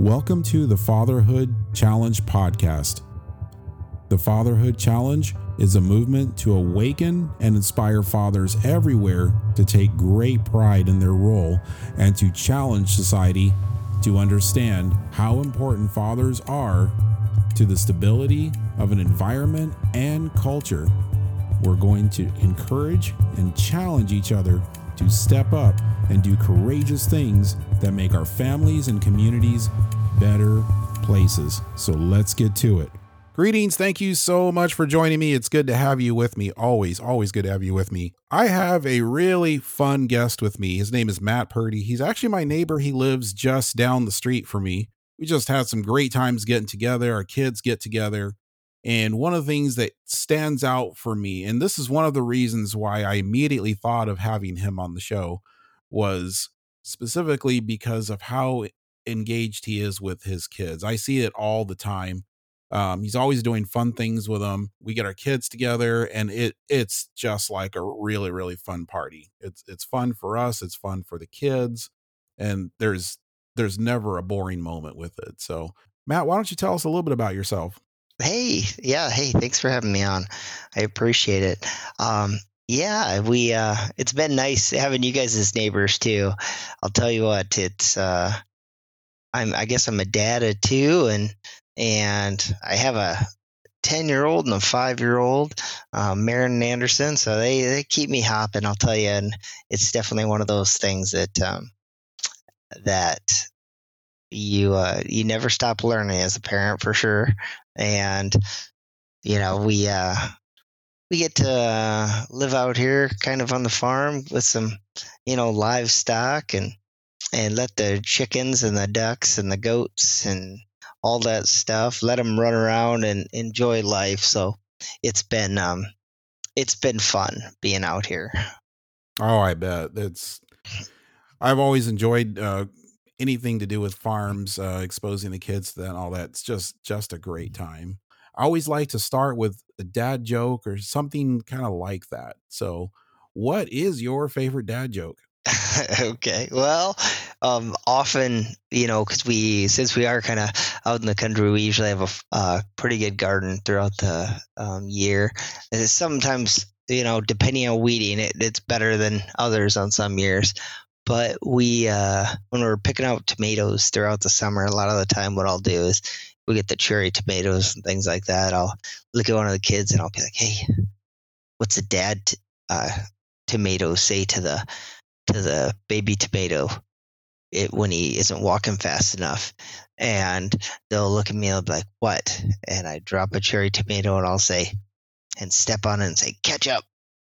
Welcome to the Fatherhood Challenge podcast. The Fatherhood Challenge is a movement to awaken and inspire fathers everywhere to take great pride in their role and to challenge society to understand how important fathers are to the stability of an environment and culture. We're going to encourage and challenge each other to step up and do courageous things that make our families and communities better places. So let's get to it. Greetings. Thank you so much for joining me. It's good to have you with me. Always, always good to have you with me. I have a really fun guest with me. His name is Matt Purdy. He's actually my neighbor. He lives just down the street from me. We just had some great times getting together. Our kids get together. And one of the things that stands out for me, and this is one of the reasons why I immediately thought of having him on the show, was specifically because of how engaged he is with his kids. I see it all the time. Um, he's always doing fun things with them. We get our kids together, and it it's just like a really really fun party. It's it's fun for us. It's fun for the kids, and there's there's never a boring moment with it. So, Matt, why don't you tell us a little bit about yourself? Hey, yeah, hey, thanks for having me on. I appreciate it. Um, yeah, we uh, it's been nice having you guys as neighbors too. I'll tell you what, it's uh, I'm I guess I'm a dad of two, and and I have a ten year old and a five year old, um, Marin and Anderson. So they they keep me hopping. I'll tell you, and it's definitely one of those things that um, that you uh, you never stop learning as a parent for sure. And you know we uh, we get to uh, live out here kind of on the farm with some you know livestock and and let the chickens and the ducks and the goats and all that stuff let them run around and enjoy life. So it's been um it's been fun being out here. Oh i bet. It's i've always enjoyed uh anything to do with farms uh exposing the kids to that and all that it's just just a great time i always like to start with a dad joke or something kind of like that so what is your favorite dad joke okay. Well, um, often, you know, because we, since we are kind of out in the country, we usually have a uh, pretty good garden throughout the um, year. And sometimes, you know, depending on weeding, it, it's better than others on some years. But we, uh, when we're picking out tomatoes throughout the summer, a lot of the time, what I'll do is we get the cherry tomatoes and things like that. I'll look at one of the kids and I'll be like, "Hey, what's a dad t- uh, tomato say to the to the baby tomato it, when he isn't walking fast enough. And they'll look at me and be like, What? And I drop a cherry tomato and I'll say, and step on it and say, Ketchup.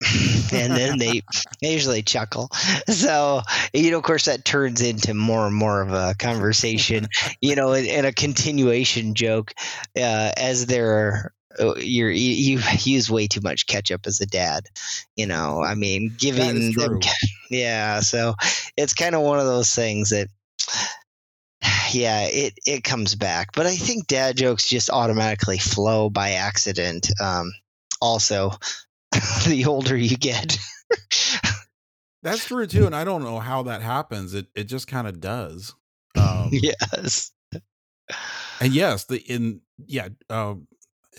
and then they, they usually chuckle. So, you know, of course, that turns into more and more of a conversation, you know, and, a continuation joke uh, as they're uh, you're you, use way too much ketchup as a dad you know i mean giving them yeah so it's kind of one of those things that yeah it it comes back but i think dad jokes just automatically flow by accident um also the older you get that's true too and i don't know how that happens it it just kind of does um yes and yes the in yeah um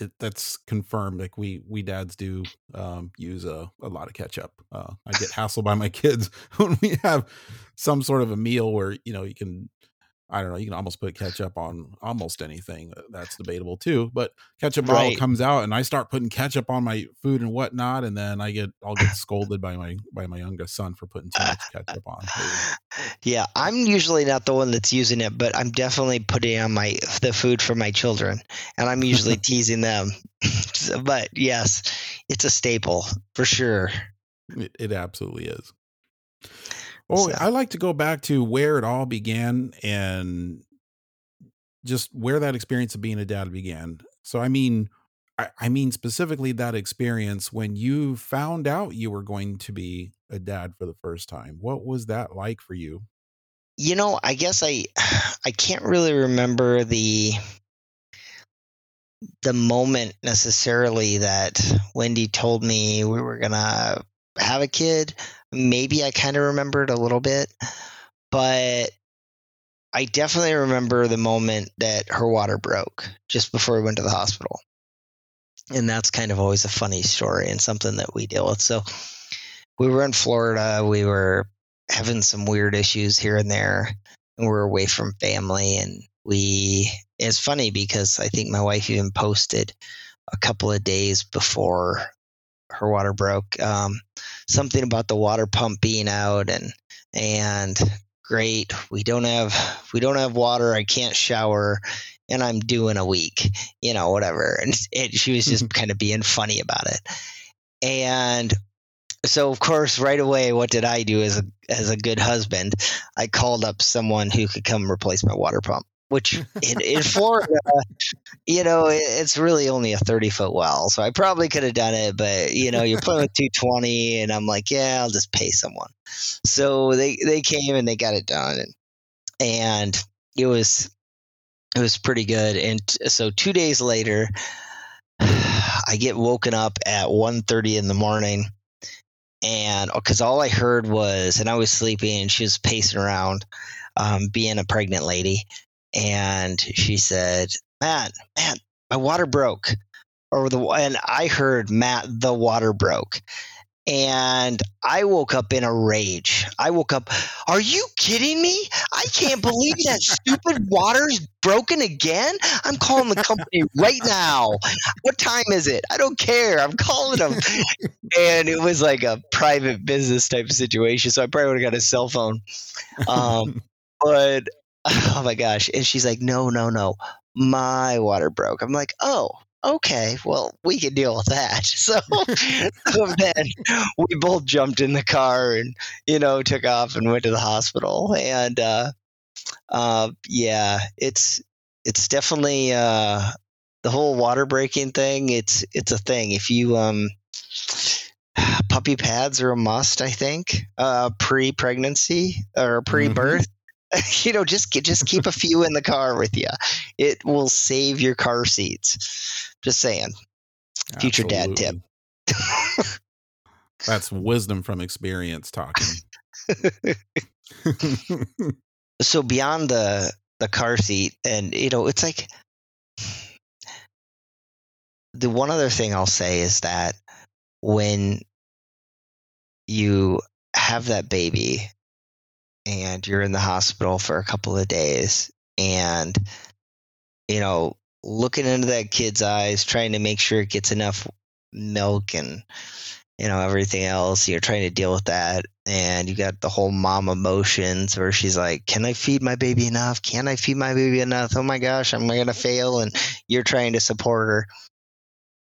it, that's confirmed. Like we we dads do um, use a, a lot of ketchup. Uh, I get hassled by my kids when we have some sort of a meal where you know you can I don't know, you can almost put ketchup on almost anything. Uh, that's debatable too. But ketchup bottle comes out and I start putting ketchup on my food and whatnot, and then I get I'll get scolded by my by my youngest son for putting too much ketchup on. Yeah, I'm usually not the one that's using it, but I'm definitely putting on my the food for my children, and I'm usually teasing them. but yes, it's a staple for sure. It, it absolutely is. Oh, so. I like to go back to where it all began and just where that experience of being a dad began. So, I mean, I, I mean specifically that experience when you found out you were going to be a dad for the first time. What was that like for you? You know, I guess I I can't really remember the the moment necessarily that Wendy told me we were gonna have a kid maybe I kind of remembered a little bit, but I definitely remember the moment that her water broke just before we went to the hospital. And that's kind of always a funny story and something that we deal with. So we were in Florida. We were having some weird issues here and there. And we we're away from family. And we, it's funny because I think my wife even posted a couple of days before her water broke um, something about the water pump being out and and great. We don't have we don't have water i can't shower and i'm doing a week you know whatever. And, and she was just mm-hmm. kind of being funny about it. And so of course right away what did i do as a as a good husband? I called up someone who could come replace my water pump which in, in Florida, you know, it's really only a 30 foot well. So I probably could have done it, but you know, you're playing with 220 and I'm like, yeah, I'll just pay someone. So they, they came and they got it done and, and it was, it was pretty good. And so two days later, I get woken up at 1.30 in the morning and because all I heard was, and I was sleeping and she was pacing around, um, being a pregnant lady and she said, "Matt, Matt, my water broke." Or the and I heard Matt, the water broke. And I woke up in a rage. I woke up, are you kidding me? I can't believe that stupid water's broken again. I'm calling the company right now. What time is it? I don't care. I'm calling them. and it was like a private business type of situation. So I probably would have got a cell phone. Um, but oh my gosh. And she's like, no, no, no. My water broke. I'm like, oh, okay, well, we can deal with that. So, so then we both jumped in the car and, you know, took off and went to the hospital. And, uh, uh, yeah, it's, it's definitely, uh, the whole water breaking thing. It's, it's a thing. If you, um, puppy pads are a must, I think, uh, pre pregnancy or pre birth. Mm-hmm. you know, just just keep a few in the car with you. It will save your car seats. Just saying. Future Absolutely. dad tip. That's wisdom from experience talking. so beyond the the car seat and you know, it's like the one other thing I'll say is that when you have that baby and you're in the hospital for a couple of days and you know looking into that kid's eyes trying to make sure it gets enough milk and you know everything else you're trying to deal with that and you got the whole mom emotions where she's like can i feed my baby enough? Can i feed my baby enough? Oh my gosh i'm going to fail? And you're trying to support her.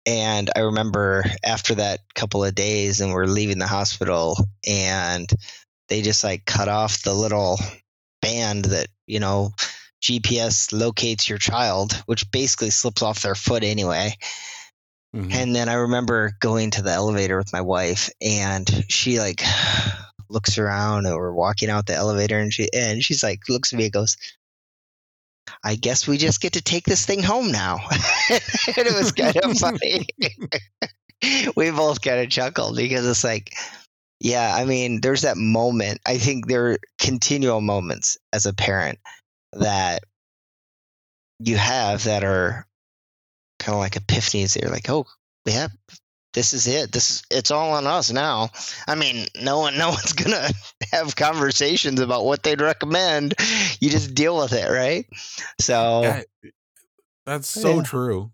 And i remember after that couple of days and we're leaving the hospital and they just like cut off the little band that you know GPS locates your child, which basically slips off their foot anyway. Mm-hmm. And then I remember going to the elevator with my wife, and she like looks around, and we're walking out the elevator, and she and she's like looks at me and goes, "I guess we just get to take this thing home now." and it was kind of funny. we both kind of chuckled because it's like yeah, I mean, there's that moment. I think there are continual moments as a parent that you have that are kind of like epiphanies. They're like, oh, yeah, this is it. This is it's all on us now. I mean, no one, no one's gonna have conversations about what they'd recommend. You just deal with it, right? So yeah, that's so yeah. true.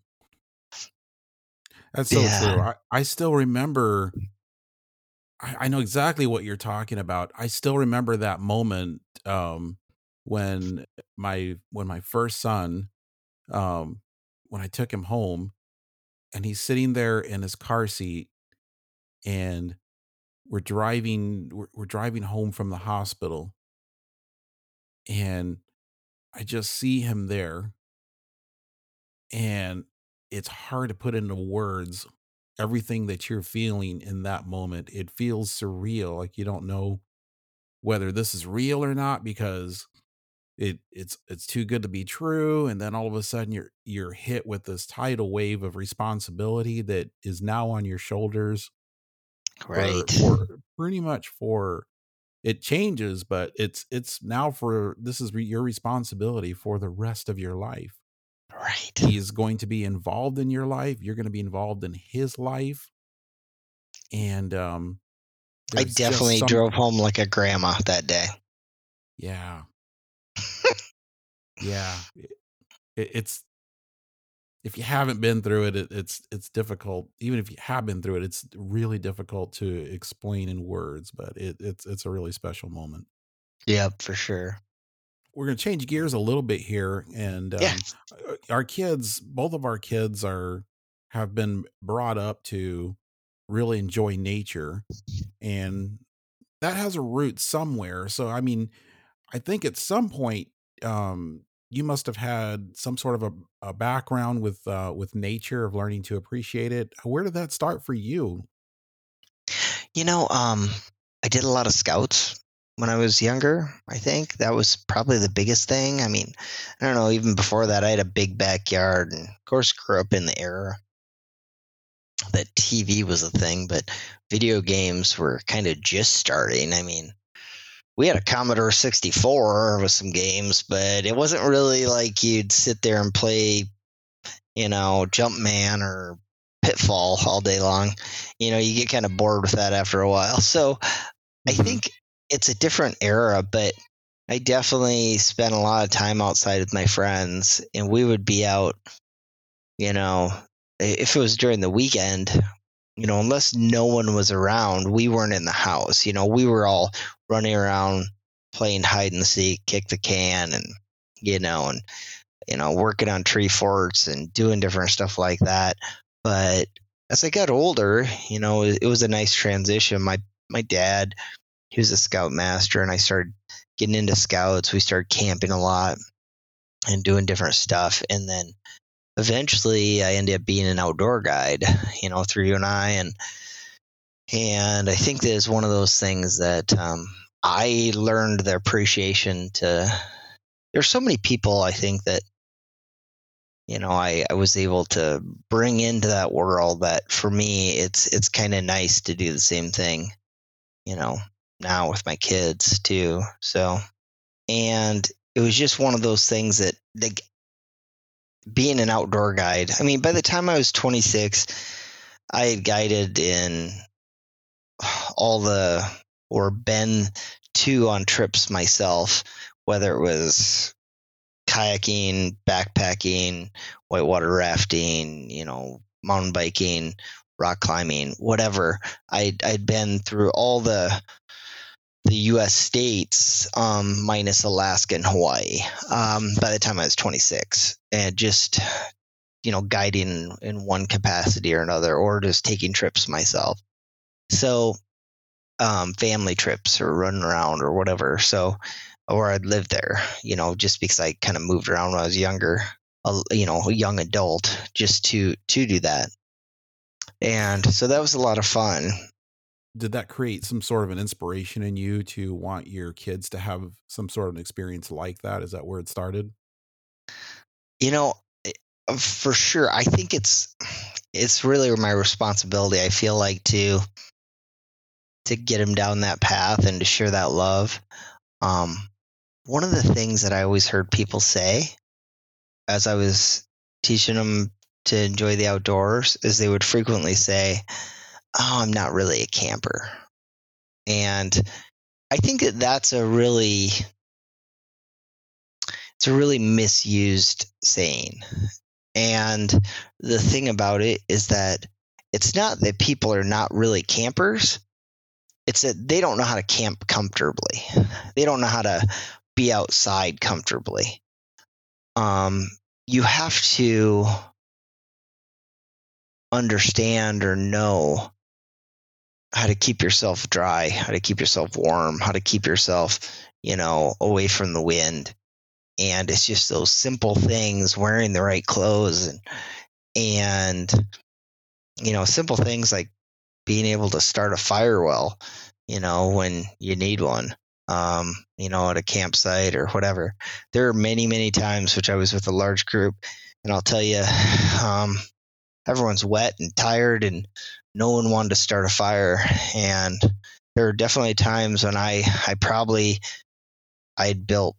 That's so yeah. true. I, I still remember I, I know exactly what you're talking about. I still remember that moment um, when my when my first son um, when I took him home and he's sitting there in his car seat and we're driving we're, we're driving home from the hospital and I just see him there and it's hard to put into words everything that you're feeling in that moment. It feels surreal, like you don't know whether this is real or not because it it's it's too good to be true and then all of a sudden you're you're hit with this tidal wave of responsibility that is now on your shoulders right for, for pretty much for it changes, but it's it's now for this is re- your responsibility for the rest of your life. Right. He is going to be involved in your life. You're going to be involved in his life, and um, I definitely some- drove home like a grandma that day. Yeah. yeah. It, it's if you haven't been through it, it, it's it's difficult. Even if you have been through it, it's really difficult to explain in words. But it, it's it's a really special moment. Yeah, for sure. We're going to change gears a little bit here, and um, Yeah. our kids, both of our kids, are have been brought up to really enjoy nature, and that has a root somewhere. So, I mean, I think at some point, um, you must have had some sort of a, a background with uh, with nature of learning to appreciate it. Where did that start for you? You know, um, I did a lot of scouts when I was younger. I think that was probably the biggest thing. I mean, I don't know. Even before that, I had a big backyard, and of course, grew up in the era that TV was a thing, but video games were kind of just starting. I mean, we had a Commodore 64 with some games, but it wasn't really like you'd sit there and play, you know, Jumpman or Pitfall all day long. You know, you get kind of bored with that after a while. So I Mhm. think it's a different era, but I definitely spent a lot of time outside with my friends, and we would be out, you know, if it was during the weekend, you know, unless no one was around, we weren't in the house. You know, we were all running around playing hide and seek, kick the can, and, you know, and, you know, working on tree forts and doing different stuff like that. But as I got older, you know, it, was a nice transition. My my dad, he was a scout master, and I started getting into scouts. We started camping a lot and doing different stuff, and then eventually I ended up being an outdoor guide, you know, through you and I, and and I think that is one of those things that um, I learned the appreciation to. There's so many people I think that you know I, I was able to bring into that world that for me it's it's kind of nice to do the same thing you know now with my kids too so and it was just one of those things that the being an outdoor guide i mean by the time i was 26 i had guided in all the or been to on trips myself whether it was kayaking, backpacking, whitewater rafting, you know, mountain biking, rock climbing, whatever. I'd I'd been through all the the U.S. states, um, minus Alaska and Hawaii. Um, by the time I was 26, and just you know, guiding in one capacity or another, or just taking trips myself. So, um, family trips or running around or whatever. So, or I'd live there, you know, just because I kind of moved around when I was younger, a, you know, a young adult, just to to do that. And so that was a lot of fun. Did that create some sort of an inspiration in you to want your kids to have some sort of an experience like that? Is that where it started? You know, eh, for sure, I think it's it's really my responsibility. I feel like to to get them down that path and to share that love. Um, one of the things that I always heard people say as I was teaching them to enjoy the outdoors is they would frequently say, "Oh, I'm not really a camper," and I think that that's a really it's a really misused saying. And the thing about it is that it's not that people are not really campers. It's that they don't know how to camp comfortably. They don't know how to be outside comfortably. Um, you have to understand or know how to keep yourself dry, how to keep yourself warm, how to keep yourself, you know, away from the wind. And it's just those simple things, wearing the right clothes and and you know, simple things like being able to start a fire well, you know, when you need one. Um, you know, at a campsite or whatever. There are many, many times which I was with a large group, and I'll tell you, um, everyone's wet and tired, and no one wanted to start a fire. And there are definitely times when I I probably I'd built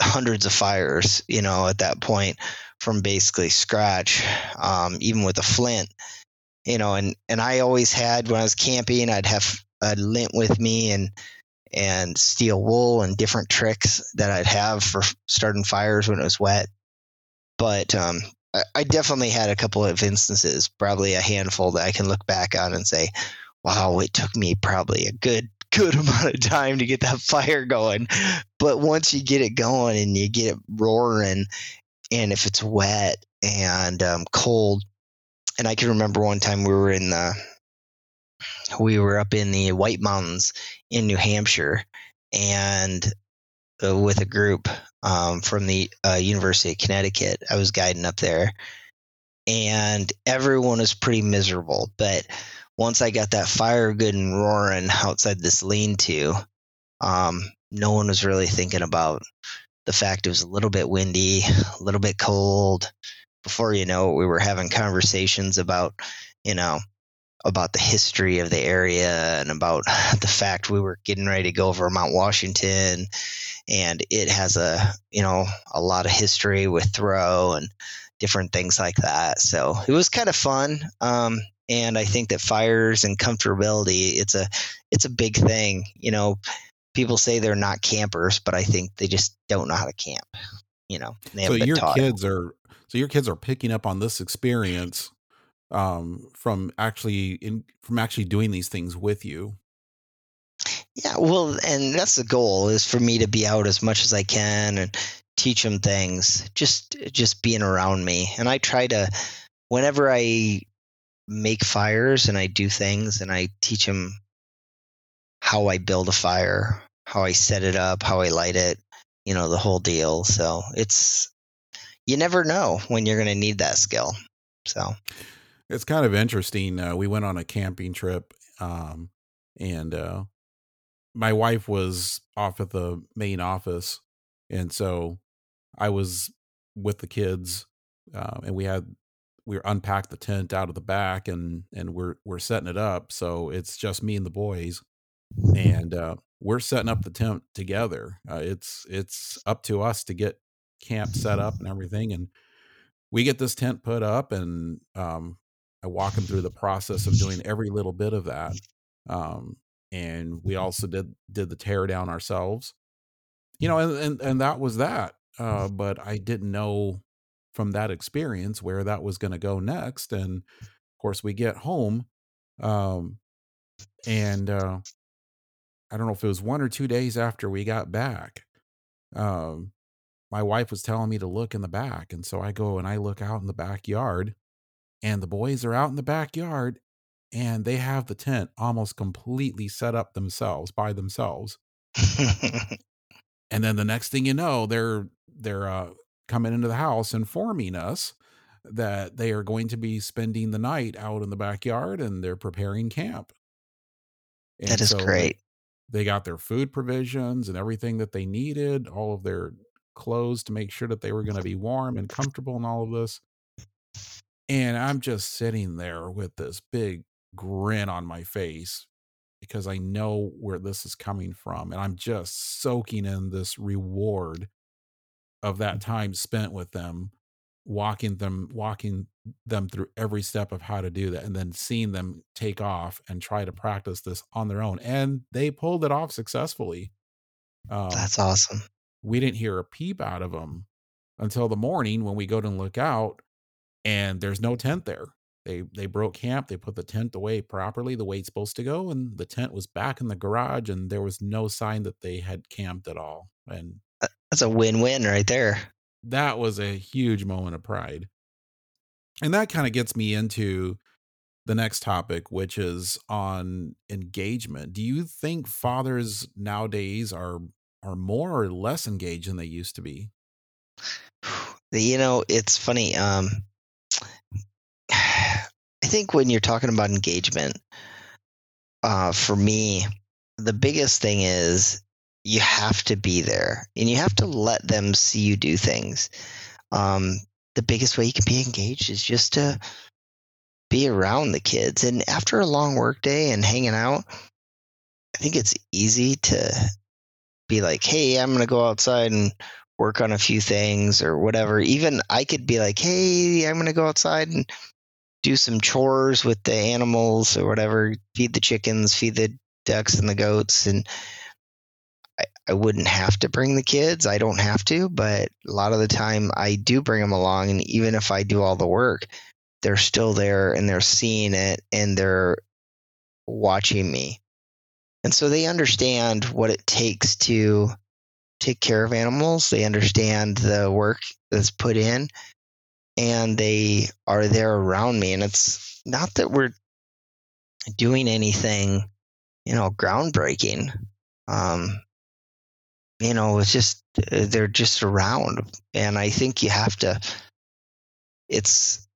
hundreds of fires, you know, at that point from basically scratch, um, even with a flint, you know, and and I always had when I was camping, I'd have a lint with me and and steel wool and different tricks that I'd have for starting fires when it was wet. But um, I, definitely had a couple of instances, probably a handful that I can look back on and say, wow, it took me probably a good good amount of time to get that fire going. But once you get it going and you get it roaring, and if it's wet and um, cold, and I can remember one time we were in the we were up in the White Mountains in New Hampshire, and with a group um, from the uh, University of Connecticut. I was guiding up there, and everyone was pretty miserable. But once I got that fire good and roaring outside this lean-to, um, no one was really thinking about the fact it was a little bit windy, a little bit cold. Before you know it, we were having conversations about, you know, about the history of the area and about the fact we were getting ready to go over Mount Washington. And it has a you know a lot of history with Thoreau and different things like that. So it was kind of fun. Um, and I think that fires and comfortability it's a it's a big thing. You know people say they're not campers but I think they just don't know how to camp you know so your taught. kids are so your kids are picking up on this experience um, from actually in from actually doing these things with you. Yeah, well, and that's the goal is for me to be out as much as I can and teach them things. Just just being around me, and I try to whenever I make fires and I do things and I teach them how I build a fire, how I set it up, how I light it, you know, the whole deal. So it's you never know when you're going to need that skill. So it's kind of interesting. Uh, we went on a camping trip, um, and uh, my wife was off at the main office, and so I was with the kids, uh, and we had we unpacked the tent out of the back, and and we're we're setting it up. So it's just me and the boys, and uh, we're setting up the tent together. Uh, it's it's up to us to get camp set up and everything, and we get this tent put up and um, I walk them through the process of doing every little bit of that. Um, and we also did did the tear down ourselves. You know, and and, and that was that. Uh, but I didn't know from that experience where that was going to go next. And of course, we get home, um, and uh, I don't know if it was one or two days after we got back. Um, my wife was telling me to look in the back, and so I go and I look out in the backyard, and the boys are out in the backyard and they have the tent almost completely set up themselves by themselves. and then the next thing you know, they're they're uh, coming into the house informing us that they are going to be spending the night out in the backyard and they're preparing camp. And that is so great. They, they got their food provisions and everything that they needed, all of their clothes to make sure that they were going to be warm and comfortable and all of this. And I'm just sitting there with this big grin on my face because I know where this is coming from. And I'm just soaking in this reward of that mm. time spent with them, walking them, walking them through every step of how to do that, and then seeing them take off and try to practice this on their own. And they pulled it off successfully. Um, That's awesome. We didn't hear a peep out of them until the morning when we go to look out and there's no tent there. They they broke camp. They put the tent away properly the way it's supposed to go, and the tent was back in the garage, and there was no sign that they had camped at all. And that's a win-win right there. That was a huge moment of pride, and that kind of gets me into the next topic, which is on engagement. Do you think fathers nowadays are are more or less engaged than they used to be? You know, it's funny. Um, I think when you're talking about engagement, uh, for me, the biggest thing is you have to be there and you have to let them see you do things. Um, the biggest way you can be engaged is just to be around the kids. And after a long work day and hanging out, I think it's easy to be like, hey, I'm going to go outside and work on a few things or whatever. Even I could be like, hey, I'm going to go outside and do some chores with the animals or whatever, feed the chickens, feed the ducks and the goats. And I, I wouldn't have to bring the kids. I don't have to, but a lot of the time I do bring them along. And even if I do all the work, they're still there and they're seeing it and they're watching me. And so they understand what it takes to take care of animals. They understand the work that's put in and they are there around me. And it's not that we're doing anything, you know, groundbreaking. Um, you know, it's just, they're just around. And I think you have to, it's,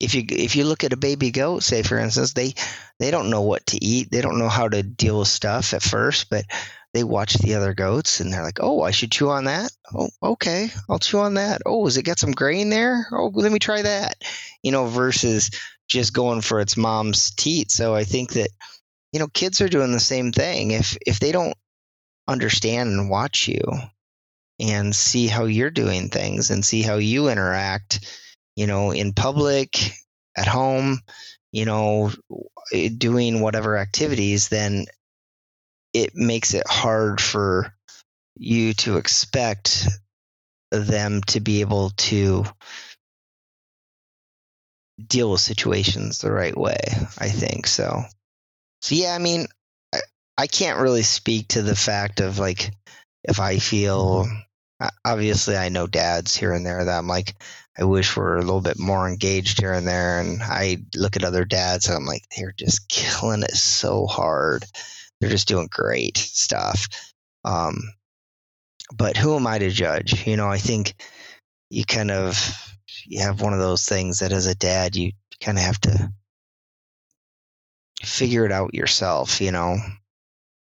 if you if you look at a baby goat, say for instance, they they don't know what to eat, they don't know how to deal with stuff at first, but they watch the other goats and they're like, "Oh, I should chew on that. Oh, okay, I'll chew on that. Oh, has it got some grain there? Oh, let me try that." You know, versus just going for its mom's teat. So I think that you know, kids are doing the same thing. If if they don't understand and watch you and see how you're doing things and see how you interact you know, in public, at home, you know, eh, doing whatever activities, then it makes it hard for you to expect them to be able to deal with situations the right way i think so so yeah i mean I, I can't really speak to the fact of like if i feel obviously I know dads here and there that I'm like, I wish we're a little bit more engaged here and there. And I look at other dads and I'm like, they're just killing it so hard. They're just doing great stuff. Um, but who am I to judge? You know, I think you kind of you have one of those things that as a dad you kind of have to figure it out yourself, you know.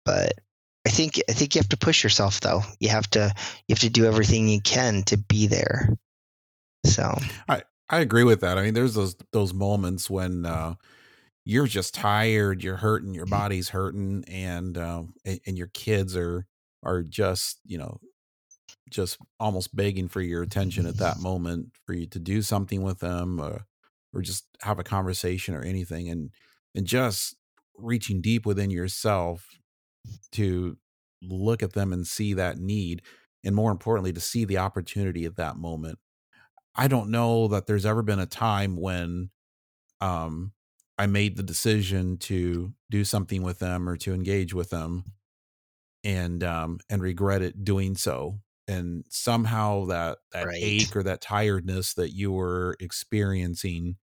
But I think I think you have to push yourself though. You have to you have to do everything you can to be there. So I I agree with that. I mean, there's those those moments when uh, you're just tired, you're hurting, your body's hurting, and uh, and, and your kids are are just you know just almost begging for your attention at that moment for you to do something with them or, uh, or just have a conversation or anything and and just reaching deep within yourself to look at them and see that need and more importantly to see the opportunity at that moment. I don't know that there's ever been a time when um i made the decision to do something with them or to engage with them and um and regret it doing so and somehow that that right. ache or that tiredness that you were experiencing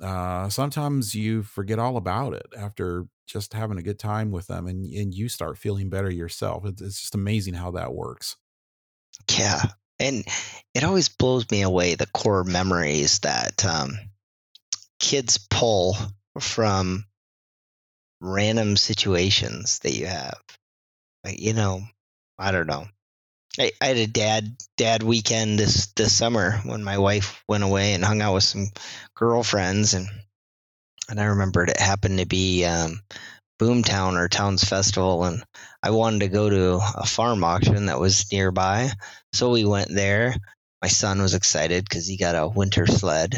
uh, sometimes you forget all about it after just having a good time with them and, and you start feeling better yourself. It's, it's just amazing how that works. Yeah. And it always blows me away the core memories that um, kids pull from random situations that you have. Like, you know, I don't know. I, I had a dad dad weekend this this summer when my wife went away and hung out with some girlfriends and and I remembered it happened to be um, Boomtown or Towns Festival, and I wanted to go to a farm auction that was nearby, so we went there. My son was excited because he got a winter sled,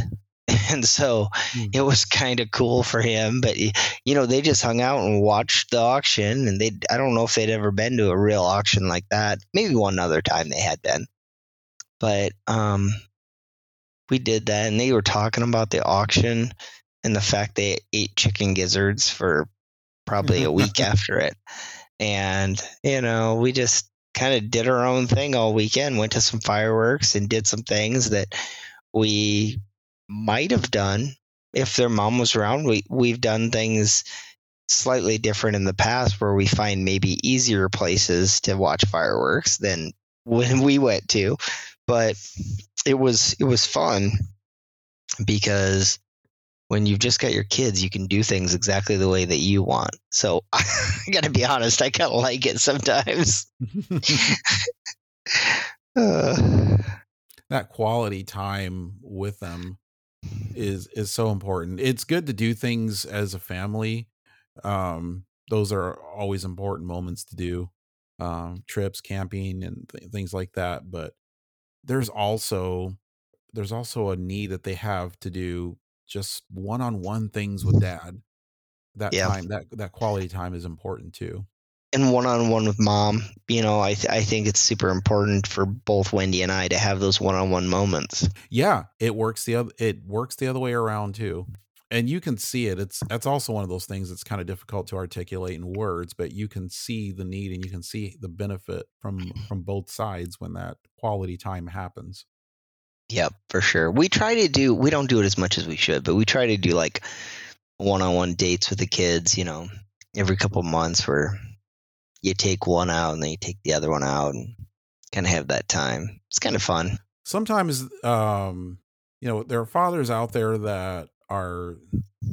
and so mm. it was kind of cool for him. But you know, they just hung out and watched the auction, and they I don't know if they'd ever been to a real auction like that. Maybe one other time they had been, but um, we did that, and they were talking about the auction and the fact they ate chicken gizzards for probably a week after it, and you know, we just kind of did our own thing all weekend. Went to some fireworks and did some things that we might have done if their mom was around. We we've done things slightly different in the past where we find maybe easier places to watch fireworks than when we went to. But it was it was fun because when you've just got your kids, you can do things exactly the way that you want. So I gotta be honest, I kind of like it sometimes. uh. That quality time with them is is so important. It's good to do things as a family. Um, those are always important moments to do um, trips, camping, and th- things like that. But there's also there's also a need that they have to do just one-on-one things with dad. That Yeah. time, that that quality time is important too. And one-on-one with mom you know i th- i think it's super important for both wendy and i to have those one-on-one moments Yeah, it works the other it works the other way around too. And you can see it. It's that's also one of those things that's kind of difficult to articulate in words, but you can see the need and you can see the benefit from mm-hmm. from both sides when that quality time happens. yep for sure we try to do we don't do it as much as we should but we try to do like one-on-one dates with the kids you know every couple months where you take one out and then you take the other one out and kind of have that time it's kind of fun Sometimes um you know, there are fathers out there that are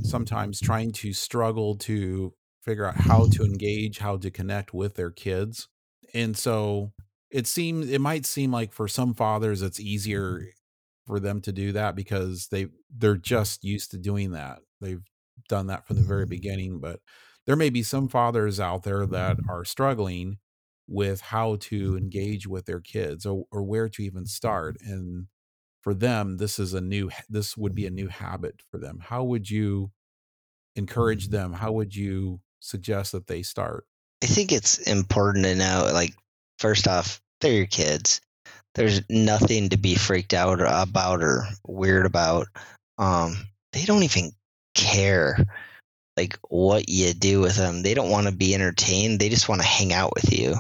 sometimes trying to struggle to figure out how to engage, how to connect with their kids. And so it seems it might seem like for some fathers it's easier for them to do that because they they're just used to doing that. They've done that from the very beginning, but there may be some fathers out there that mm-hmm. are struggling with how to mm-hmm. engage with their kids or, or where to even mm-hmm. start and for them this is a new this would be a new habit for them. How would you encourage them? How would you suggest that they start? I think it's important to know like first off they're your kids. There's nothing to be freaked out about or weird about. Um they don't even care like what you do with them they don't want to be entertained. They just want to hang out with you.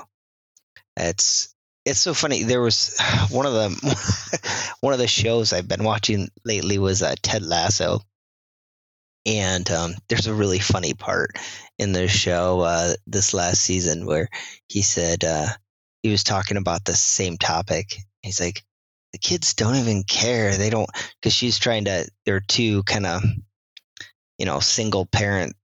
It's it's so funny. There was one of the one of the shows i've been watching lately was uh, ted lasso. And um, there's a really funny part in the show uh, this last season where he said uh, he was talking about the same topic. He's like the kids don't even care. They don't because she's trying to they're two kind of you know single parent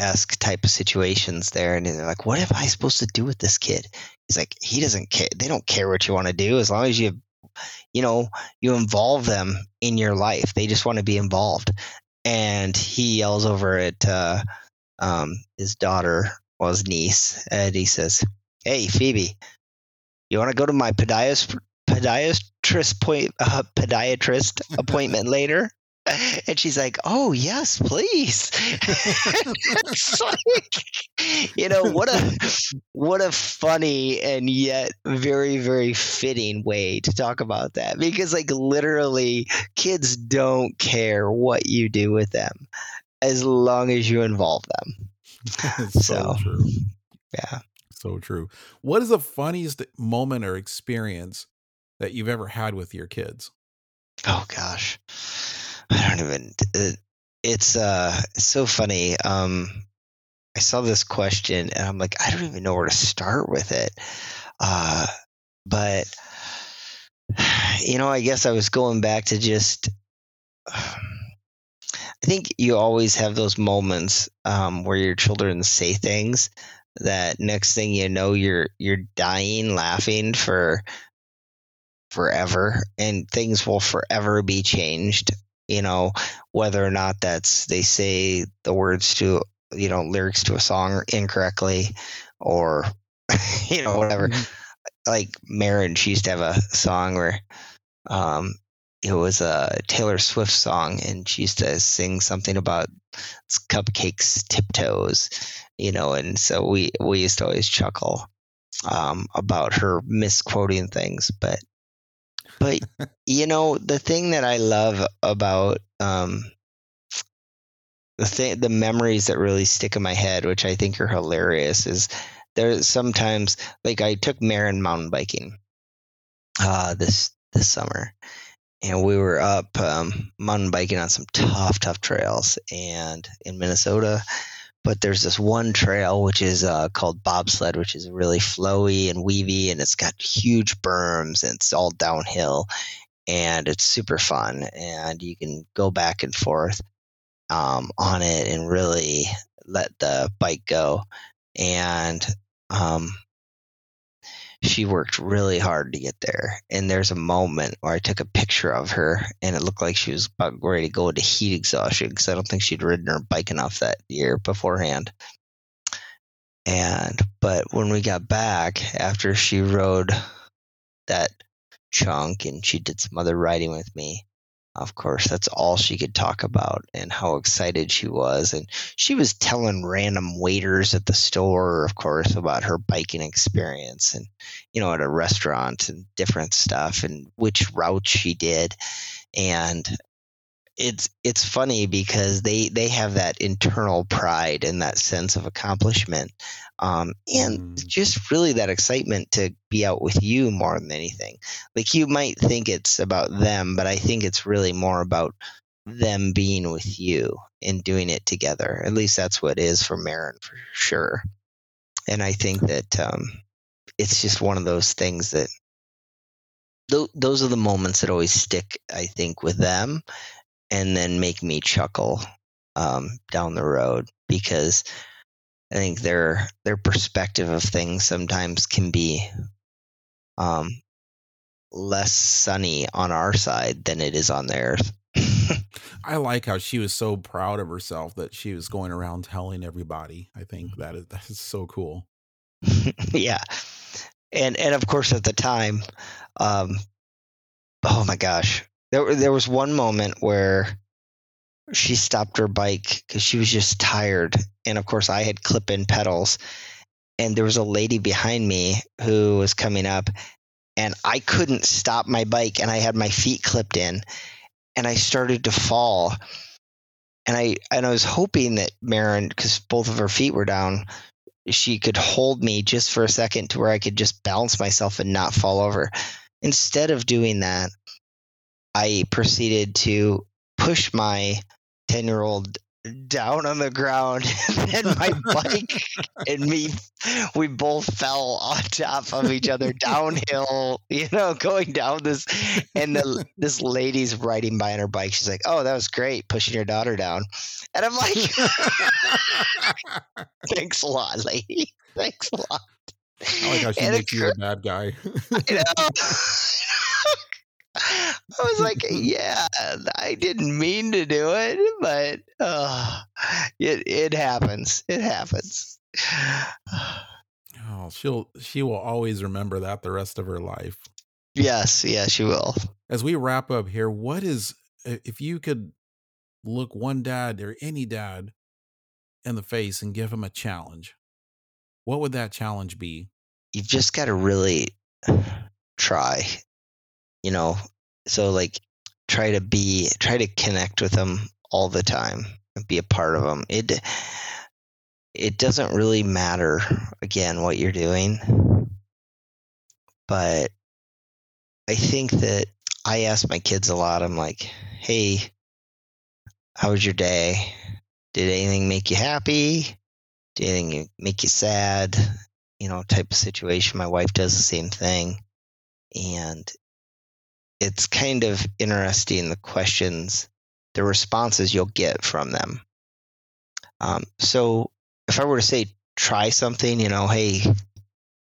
esque type of situations there and they're like what am i supposed to do with this kid? He's like he doesn't care they don't care what you want to do as long as you you know you involve them in your life they just want to be involved. And he yells over at uh, um, his daughter or his niece and he says hey phoebe you want to go to my podiatrist podiatrist point uh, podiatrist appointment later and she's like, "Oh yes, please." it's like, you know what a what a funny and yet very very fitting way to talk about that because like literally, kids don't care what you do with them as long as you involve them. So, So- true Yeah. so true what is the funniest moment or experience that you've ever had with your kids Oh gosh, I don't even. It, it's uh, so funny. Um, I saw this question and I'm like, I don't even know where to start with it. Uh, but you know, I guess I was going back to just. I think you always have those moments um, where your children say things that next thing you know, you're you're dying laughing for forever and things will forever be changed you know whether or not that's they say the words to you know lyrics to a song incorrectly or you know whatever. Like Marin she used to have a song where um it was a Taylor Swift song and she used to sing something about cupcakes tiptoes you know and so we we used to always chuckle um about her misquoting things but but you know the thing that I love about um, the thing the memories that really stick in my head, which I think are hilarious, is there's sometimes like I took Marin mountain biking uh, this this summer, and we were up um, mountain biking on some tough tough trails and in Minnesota. But there's this one trail which is uh, called bobsled, which is really flowy and weavy, and it's got huge berms and it's all downhill, and it's super fun. And you can go back and forth um, on it and really let the bike go. And um, she worked really hard to get there. And there's a moment where I took a picture of her, and it looked like she was about ready to go into heat exhaustion because I don't think she'd ridden her bike enough that year beforehand. And but when we got back after she rode that chunk and she did some other riding with me, of course, that's all she could talk about and how excited she was. And she was telling random waiters at the store, of course, about her biking experience and, you know, at a restaurant and different stuff and which route she did. And it's it's funny because they they have that internal pride and that sense of accomplishment um, and mm. just really that excitement to be out with you more than anything. Like you might think it's about them but i think it's really more about them being with you and doing it together. At least that's what it is for Marin for sure. And i think that um, it's just one of those things that th- those are the moments that always stick i think with them and then make me chuckle um, down the road because I think their their perspective of things sometimes can be um, less sunny on our side than it is on theirs. I like how she was so proud of herself that she was going around telling everybody. I think that is that is so cool. yeah, and and of course at the time, um, oh my gosh, there, there was one moment where she stopped her bike because she was just tired. And of course, I had clip in pedals. And there was a lady behind me who was coming up, and I couldn't stop my bike, and I had my feet clipped in, and I started to fall. And I and I was hoping that Marin, because both of her feet were down, she could hold me just for a second to where I could just balance myself and not fall over. Instead of doing that, I proceeded to push my 10 year old down on the ground and my bike and me we both fell on top of each other downhill you know going down this and the, this lady's riding by on her bike. She's like oh that was great pushing your daughter down. And i'm like thanks a lot lady. Thanks a lot. Oh my gosh she and makes you a bad guy. I was like, yeah, I didn't mean to do it, but uh, it it happens. It happens. Oh, she'll she will always remember that the rest of her life. Yes, yes, she will. As we wrap up here, what is if you could look one dad or any dad in the face and give him a challenge? What would that challenge be? You've just got to really try you know so like try to be try to connect with them all the time and be a part of them it it doesn't really matter again what you're doing. But i think that i ask my kids a lot i'm like hey how was your day? Did anything make you happy? Did anything make you sad? You know type of situation. My wife does the same thing. And it's kind of interesting the questions, the responses you'll get from them. Um, so if I were to say try something, you know, hey,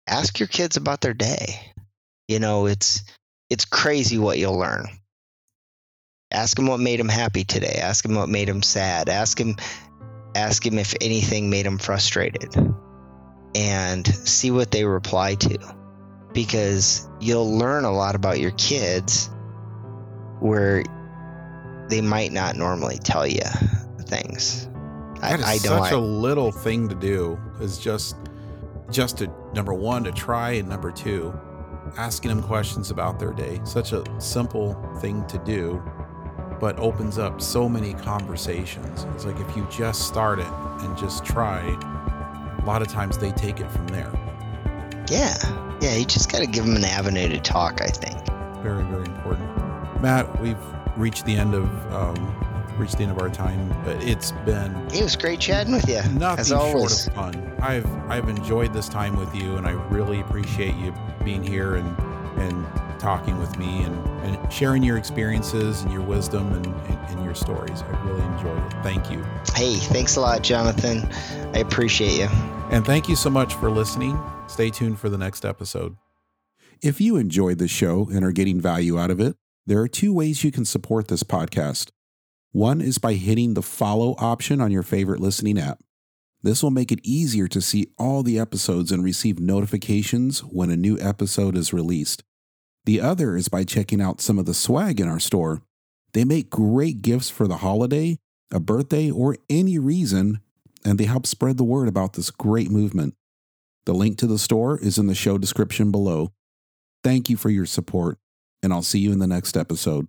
ask your kids about their day. You know, it's it's crazy what you'll learn. Ask them what made them happy today. Ask them what made them sad. Ask them ask them if anything made them frustrated and see what they reply to because you'll learn a lot about your kids where they might not normally tell you things. That is I, I such a little thing to do. Is just just to number one to try and number two asking them questions about their day. Such a simple thing to do, but opens up so many conversations. It's like if you just start it and just try, a lot of times they take it from there. Yeah. Yeah, you just got to give them an avenue to talk, I think. Very, very important. Matt, we've reached the end of um, reached the end of our time, but it's been it was great chatting with you. Nothing as always. short of fun. I've I've enjoyed this time with you, and I really appreciate you being here and and talking with me and, and sharing your experiences and your wisdom and, and, and your stories. I really enjoyed it. Thank you. Hey, thanks a lot, Jonathan. I appreciate you. And thank you so much for listening. Stay tuned for the next episode. If you enjoyed the show and are getting value out of it, there are two ways you can support this podcast. One is by hitting the follow option on your favorite listening app. This will make it easier to see all the episodes and receive notifications when a new episode is released. The other is by checking out some of the swag in our store. They make great gifts for the holiday, a birthday, or any reason, and they help spread the word about this great movement. The link to the store is in the show description below. Thank you for your support, and I'll see you in the next episode.